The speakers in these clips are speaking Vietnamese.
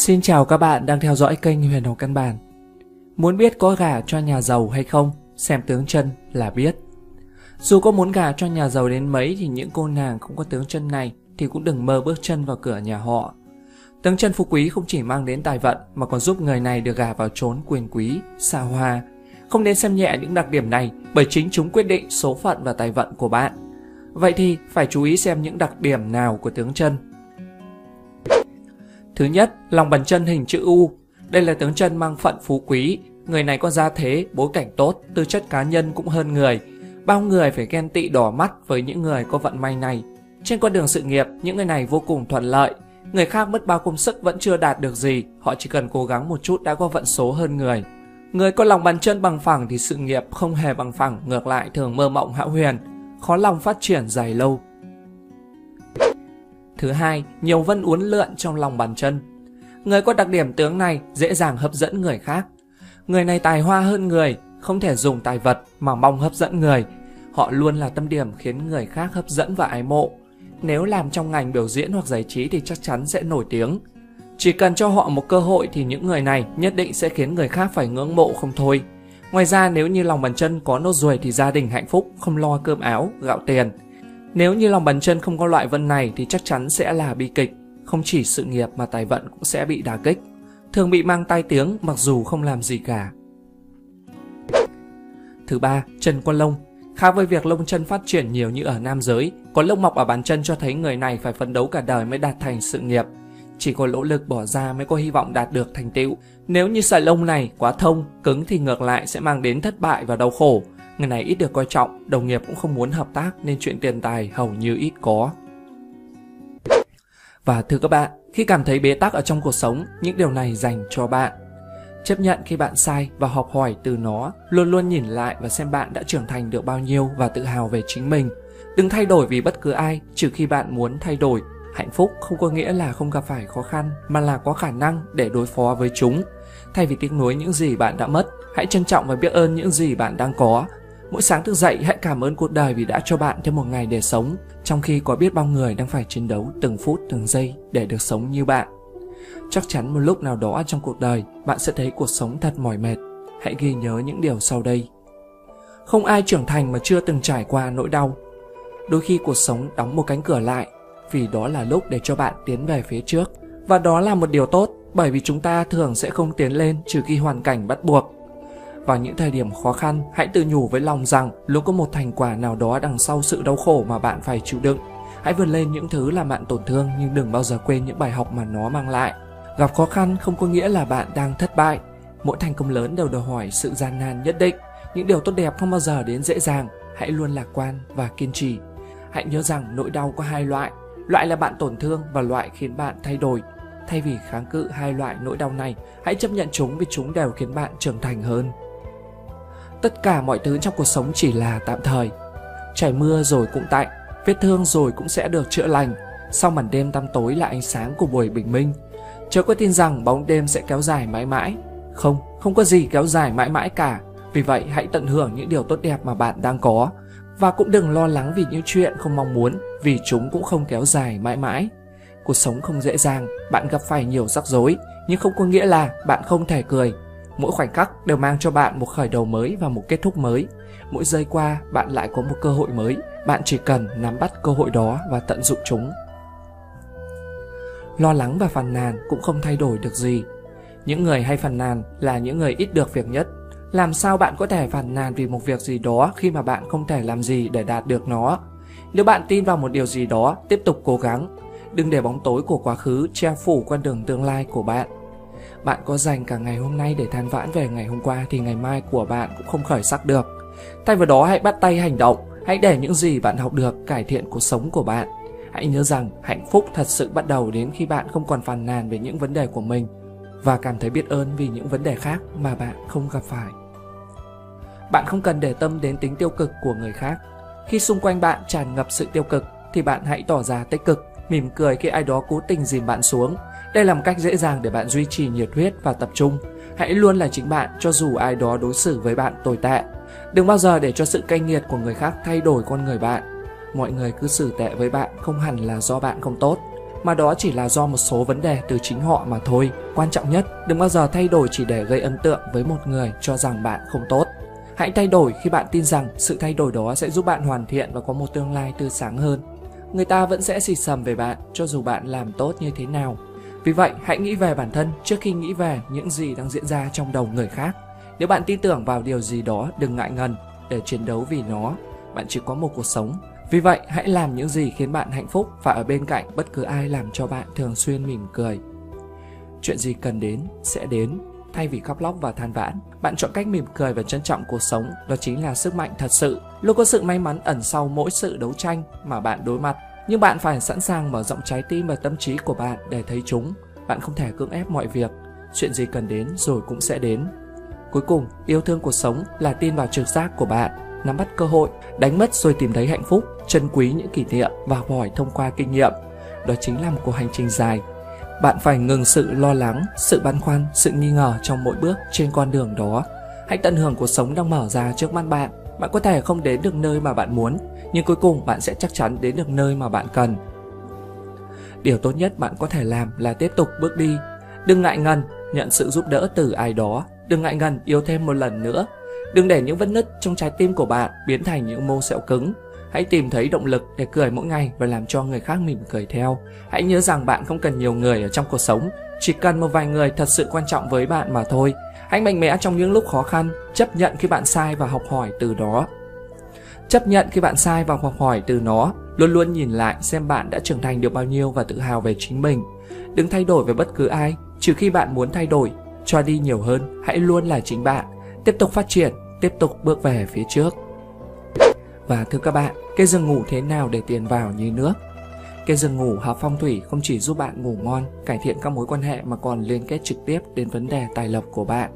Xin chào các bạn đang theo dõi kênh Huyền Hồ Căn Bản. Muốn biết có gả cho nhà giàu hay không, xem tướng chân là biết. Dù có muốn gả cho nhà giàu đến mấy thì những cô nàng không có tướng chân này thì cũng đừng mơ bước chân vào cửa nhà họ. Tướng chân phú quý không chỉ mang đến tài vận mà còn giúp người này được gả vào chốn quyền quý, xa hoa. Không nên xem nhẹ những đặc điểm này bởi chính chúng quyết định số phận và tài vận của bạn. Vậy thì phải chú ý xem những đặc điểm nào của tướng chân Thứ nhất, lòng bàn chân hình chữ U. Đây là tướng chân mang phận phú quý. Người này có gia thế, bối cảnh tốt, tư chất cá nhân cũng hơn người. Bao người phải ghen tị đỏ mắt với những người có vận may này. Trên con đường sự nghiệp, những người này vô cùng thuận lợi. Người khác mất bao công sức vẫn chưa đạt được gì, họ chỉ cần cố gắng một chút đã có vận số hơn người. Người có lòng bàn chân bằng phẳng thì sự nghiệp không hề bằng phẳng, ngược lại thường mơ mộng hão huyền, khó lòng phát triển dài lâu. Thứ hai, nhiều vân uốn lượn trong lòng bàn chân. Người có đặc điểm tướng này dễ dàng hấp dẫn người khác. Người này tài hoa hơn người, không thể dùng tài vật mà mong hấp dẫn người. Họ luôn là tâm điểm khiến người khác hấp dẫn và ái mộ. Nếu làm trong ngành biểu diễn hoặc giải trí thì chắc chắn sẽ nổi tiếng. Chỉ cần cho họ một cơ hội thì những người này nhất định sẽ khiến người khác phải ngưỡng mộ không thôi. Ngoài ra nếu như lòng bàn chân có nốt ruồi thì gia đình hạnh phúc, không lo cơm áo, gạo tiền. Nếu như lòng bàn chân không có loại vân này thì chắc chắn sẽ là bi kịch, không chỉ sự nghiệp mà tài vận cũng sẽ bị đả kích, thường bị mang tai tiếng mặc dù không làm gì cả. Thứ ba, chân quan lông. Khác với việc lông chân phát triển nhiều như ở nam giới, có lông mọc ở bàn chân cho thấy người này phải phấn đấu cả đời mới đạt thành sự nghiệp. Chỉ có nỗ lực bỏ ra mới có hy vọng đạt được thành tựu. Nếu như sợi lông này quá thông, cứng thì ngược lại sẽ mang đến thất bại và đau khổ, Người này ít được coi trọng, đồng nghiệp cũng không muốn hợp tác nên chuyện tiền tài hầu như ít có. Và thưa các bạn, khi cảm thấy bế tắc ở trong cuộc sống, những điều này dành cho bạn. Chấp nhận khi bạn sai và học hỏi từ nó, luôn luôn nhìn lại và xem bạn đã trưởng thành được bao nhiêu và tự hào về chính mình. Đừng thay đổi vì bất cứ ai, trừ khi bạn muốn thay đổi. Hạnh phúc không có nghĩa là không gặp phải khó khăn, mà là có khả năng để đối phó với chúng. Thay vì tiếc nuối những gì bạn đã mất, hãy trân trọng và biết ơn những gì bạn đang có Mỗi sáng thức dậy hãy cảm ơn cuộc đời vì đã cho bạn thêm một ngày để sống, trong khi có biết bao người đang phải chiến đấu từng phút từng giây để được sống như bạn. Chắc chắn một lúc nào đó trong cuộc đời, bạn sẽ thấy cuộc sống thật mỏi mệt. Hãy ghi nhớ những điều sau đây. Không ai trưởng thành mà chưa từng trải qua nỗi đau. Đôi khi cuộc sống đóng một cánh cửa lại, vì đó là lúc để cho bạn tiến về phía trước. Và đó là một điều tốt, bởi vì chúng ta thường sẽ không tiến lên trừ khi hoàn cảnh bắt buộc vào những thời điểm khó khăn, hãy tự nhủ với lòng rằng luôn có một thành quả nào đó đằng sau sự đau khổ mà bạn phải chịu đựng. Hãy vượt lên những thứ làm bạn tổn thương nhưng đừng bao giờ quên những bài học mà nó mang lại. Gặp khó khăn không có nghĩa là bạn đang thất bại. Mỗi thành công lớn đều đòi hỏi sự gian nan nhất định. Những điều tốt đẹp không bao giờ đến dễ dàng. Hãy luôn lạc quan và kiên trì. Hãy nhớ rằng nỗi đau có hai loại. Loại là bạn tổn thương và loại khiến bạn thay đổi. Thay vì kháng cự hai loại nỗi đau này, hãy chấp nhận chúng vì chúng đều khiến bạn trưởng thành hơn tất cả mọi thứ trong cuộc sống chỉ là tạm thời. Trời mưa rồi cũng tạnh, vết thương rồi cũng sẽ được chữa lành. Sau màn đêm tăm tối là ánh sáng của buổi bình minh. Chớ có tin rằng bóng đêm sẽ kéo dài mãi mãi. Không không có gì kéo dài mãi mãi cả. Vì vậy, hãy tận hưởng những điều tốt đẹp mà bạn đang có. Và cũng đừng lo lắng vì những chuyện không mong muốn, vì chúng cũng không kéo dài mãi mãi. Cuộc sống không dễ dàng, bạn gặp phải nhiều rắc rối, nhưng không có nghĩa là bạn không thể cười. Mỗi khoảnh khắc đều mang cho bạn một khởi đầu mới và một kết thúc mới. Mỗi giây qua, bạn lại có một cơ hội mới. Bạn chỉ cần nắm bắt cơ hội đó và tận dụng chúng. Lo lắng và phàn nàn cũng không thay đổi được gì. Những người hay phàn nàn là những người ít được việc nhất. Làm sao bạn có thể phàn nàn vì một việc gì đó khi mà bạn không thể làm gì để đạt được nó? Nếu bạn tin vào một điều gì đó, tiếp tục cố gắng. Đừng để bóng tối của quá khứ che phủ con đường tương lai của bạn bạn có dành cả ngày hôm nay để than vãn về ngày hôm qua thì ngày mai của bạn cũng không khởi sắc được. Thay vào đó hãy bắt tay hành động, hãy để những gì bạn học được cải thiện cuộc sống của bạn. Hãy nhớ rằng hạnh phúc thật sự bắt đầu đến khi bạn không còn phàn nàn về những vấn đề của mình và cảm thấy biết ơn vì những vấn đề khác mà bạn không gặp phải. Bạn không cần để tâm đến tính tiêu cực của người khác. Khi xung quanh bạn tràn ngập sự tiêu cực thì bạn hãy tỏ ra tích cực, mỉm cười khi ai đó cố tình dìm bạn xuống đây là một cách dễ dàng để bạn duy trì nhiệt huyết và tập trung. Hãy luôn là chính bạn cho dù ai đó đối xử với bạn tồi tệ. Đừng bao giờ để cho sự cay nghiệt của người khác thay đổi con người bạn. Mọi người cứ xử tệ với bạn không hẳn là do bạn không tốt, mà đó chỉ là do một số vấn đề từ chính họ mà thôi. Quan trọng nhất, đừng bao giờ thay đổi chỉ để gây ấn tượng với một người cho rằng bạn không tốt. Hãy thay đổi khi bạn tin rằng sự thay đổi đó sẽ giúp bạn hoàn thiện và có một tương lai tươi sáng hơn. Người ta vẫn sẽ xì xầm về bạn cho dù bạn làm tốt như thế nào. Vì vậy, hãy nghĩ về bản thân trước khi nghĩ về những gì đang diễn ra trong đầu người khác. Nếu bạn tin tưởng vào điều gì đó, đừng ngại ngần để chiến đấu vì nó. Bạn chỉ có một cuộc sống. Vì vậy, hãy làm những gì khiến bạn hạnh phúc và ở bên cạnh bất cứ ai làm cho bạn thường xuyên mỉm cười. Chuyện gì cần đến sẽ đến, thay vì khóc lóc và than vãn. Bạn chọn cách mỉm cười và trân trọng cuộc sống, đó chính là sức mạnh thật sự. Luôn có sự may mắn ẩn sau mỗi sự đấu tranh mà bạn đối mặt. Nhưng bạn phải sẵn sàng mở rộng trái tim và tâm trí của bạn để thấy chúng. Bạn không thể cưỡng ép mọi việc. Chuyện gì cần đến rồi cũng sẽ đến. Cuối cùng, yêu thương cuộc sống là tin vào trực giác của bạn, nắm bắt cơ hội, đánh mất rồi tìm thấy hạnh phúc, trân quý những kỷ niệm và học hỏi thông qua kinh nghiệm. Đó chính là một cuộc hành trình dài. Bạn phải ngừng sự lo lắng, sự băn khoăn, sự nghi ngờ trong mỗi bước trên con đường đó. Hãy tận hưởng cuộc sống đang mở ra trước mắt bạn. Bạn có thể không đến được nơi mà bạn muốn, nhưng cuối cùng bạn sẽ chắc chắn đến được nơi mà bạn cần. Điều tốt nhất bạn có thể làm là tiếp tục bước đi. Đừng ngại ngần, nhận sự giúp đỡ từ ai đó Đừng ngại ngần yêu thêm một lần nữa. Đừng để những vết nứt trong trái tim của bạn biến thành những mô sẹo cứng. Hãy tìm thấy động lực để cười mỗi ngày và làm cho người khác mỉm cười theo. Hãy nhớ rằng bạn không cần nhiều người ở trong cuộc sống, chỉ cần một vài người thật sự quan trọng với bạn mà thôi. Hãy mạnh mẽ trong những lúc khó khăn, chấp nhận khi bạn sai và học hỏi từ đó. Chấp nhận khi bạn sai và học hỏi từ nó, luôn luôn nhìn lại xem bạn đã trưởng thành được bao nhiêu và tự hào về chính mình. Đừng thay đổi về bất cứ ai, trừ khi bạn muốn thay đổi cho đi nhiều hơn, hãy luôn là chính bạn, tiếp tục phát triển, tiếp tục bước về phía trước. Và thưa các bạn, cây giường ngủ thế nào để tiền vào như nước? Cây giường ngủ hợp phong thủy không chỉ giúp bạn ngủ ngon, cải thiện các mối quan hệ mà còn liên kết trực tiếp đến vấn đề tài lộc của bạn.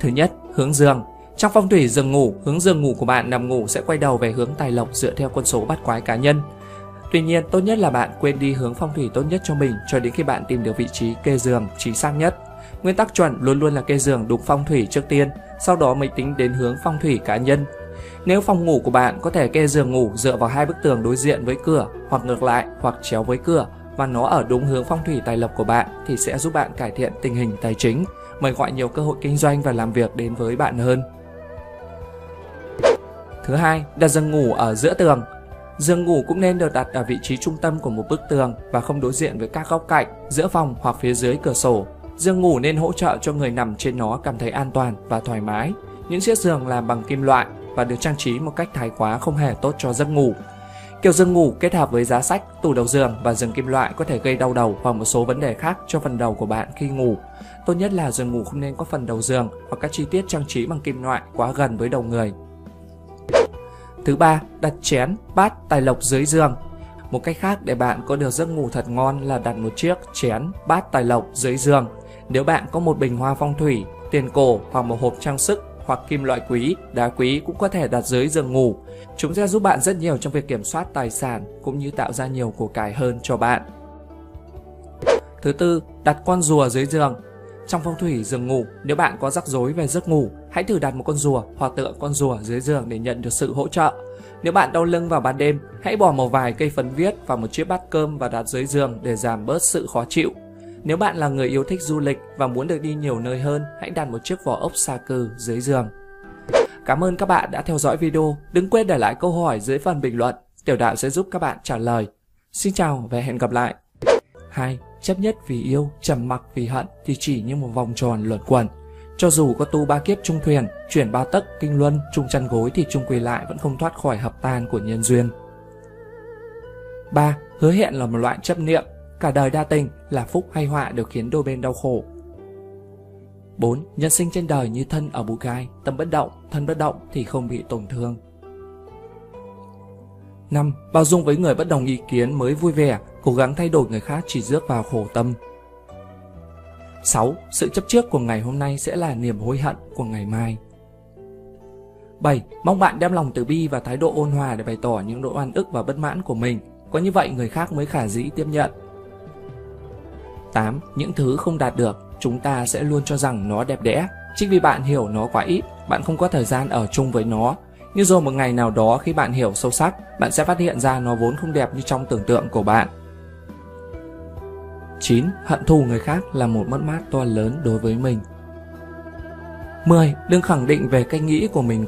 Thứ nhất, hướng giường. Trong phong thủy giường ngủ, hướng giường ngủ của bạn nằm ngủ sẽ quay đầu về hướng tài lộc dựa theo quân số bắt quái cá nhân. Tuy nhiên, tốt nhất là bạn quên đi hướng phong thủy tốt nhất cho mình cho đến khi bạn tìm được vị trí kê giường chính xác nhất. Nguyên tắc chuẩn luôn luôn là kê giường đúng phong thủy trước tiên, sau đó mới tính đến hướng phong thủy cá nhân. Nếu phòng ngủ của bạn có thể kê giường ngủ dựa vào hai bức tường đối diện với cửa hoặc ngược lại hoặc chéo với cửa và nó ở đúng hướng phong thủy tài lộc của bạn thì sẽ giúp bạn cải thiện tình hình tài chính, mời gọi nhiều cơ hội kinh doanh và làm việc đến với bạn hơn. Thứ hai, đặt giường ngủ ở giữa tường. Giường ngủ cũng nên được đặt ở vị trí trung tâm của một bức tường và không đối diện với các góc cạnh, giữa phòng hoặc phía dưới cửa sổ Giường ngủ nên hỗ trợ cho người nằm trên nó cảm thấy an toàn và thoải mái. Những chiếc giường làm bằng kim loại và được trang trí một cách thái quá không hề tốt cho giấc ngủ. Kiểu giường ngủ kết hợp với giá sách, tủ đầu giường và giường kim loại có thể gây đau đầu và một số vấn đề khác cho phần đầu của bạn khi ngủ. Tốt nhất là giường ngủ không nên có phần đầu giường hoặc các chi tiết trang trí bằng kim loại quá gần với đầu người. Thứ ba, đặt chén, bát, tài lộc dưới giường. Một cách khác để bạn có được giấc ngủ thật ngon là đặt một chiếc chén, bát tài lộc dưới giường nếu bạn có một bình hoa phong thủy, tiền cổ hoặc một hộp trang sức hoặc kim loại quý, đá quý cũng có thể đặt dưới giường ngủ. Chúng sẽ giúp bạn rất nhiều trong việc kiểm soát tài sản cũng như tạo ra nhiều của cải hơn cho bạn. Thứ tư, đặt con rùa dưới giường. Trong phong thủy giường ngủ, nếu bạn có rắc rối về giấc ngủ, hãy thử đặt một con rùa hoặc tượng con rùa dưới giường để nhận được sự hỗ trợ. Nếu bạn đau lưng vào ban đêm, hãy bỏ một vài cây phấn viết vào một chiếc bát cơm và đặt dưới giường để giảm bớt sự khó chịu. Nếu bạn là người yêu thích du lịch và muốn được đi nhiều nơi hơn, hãy đặt một chiếc vỏ ốc xa cừ dưới giường. Cảm ơn các bạn đã theo dõi video. Đừng quên để lại câu hỏi dưới phần bình luận. Tiểu đạo sẽ giúp các bạn trả lời. Xin chào và hẹn gặp lại. 2. Chấp nhất vì yêu, trầm mặc vì hận thì chỉ như một vòng tròn luẩn quẩn. Cho dù có tu ba kiếp trung thuyền, chuyển ba tấc, kinh luân, trung chăn gối thì chung quy lại vẫn không thoát khỏi hợp tan của nhân duyên. 3. Hứa hẹn là một loại chấp niệm, Cả đời đa tình là phúc hay họa đều khiến đôi bên đau khổ. 4. Nhân sinh trên đời như thân ở bụi gai, tâm bất động, thân bất động thì không bị tổn thương. 5. Bao dung với người bất đồng ý kiến mới vui vẻ, cố gắng thay đổi người khác chỉ rước vào khổ tâm. 6. Sự chấp trước của ngày hôm nay sẽ là niềm hối hận của ngày mai. 7. Mong bạn đem lòng từ bi và thái độ ôn hòa để bày tỏ những nỗi oan ức và bất mãn của mình. Có như vậy người khác mới khả dĩ tiếp nhận. 8. Những thứ không đạt được, chúng ta sẽ luôn cho rằng nó đẹp đẽ. Chính vì bạn hiểu nó quá ít, bạn không có thời gian ở chung với nó. Nhưng rồi một ngày nào đó khi bạn hiểu sâu sắc, bạn sẽ phát hiện ra nó vốn không đẹp như trong tưởng tượng của bạn. 9. Hận thù người khác là một mất mát to lớn đối với mình 10. Đừng khẳng định về cách nghĩ của mình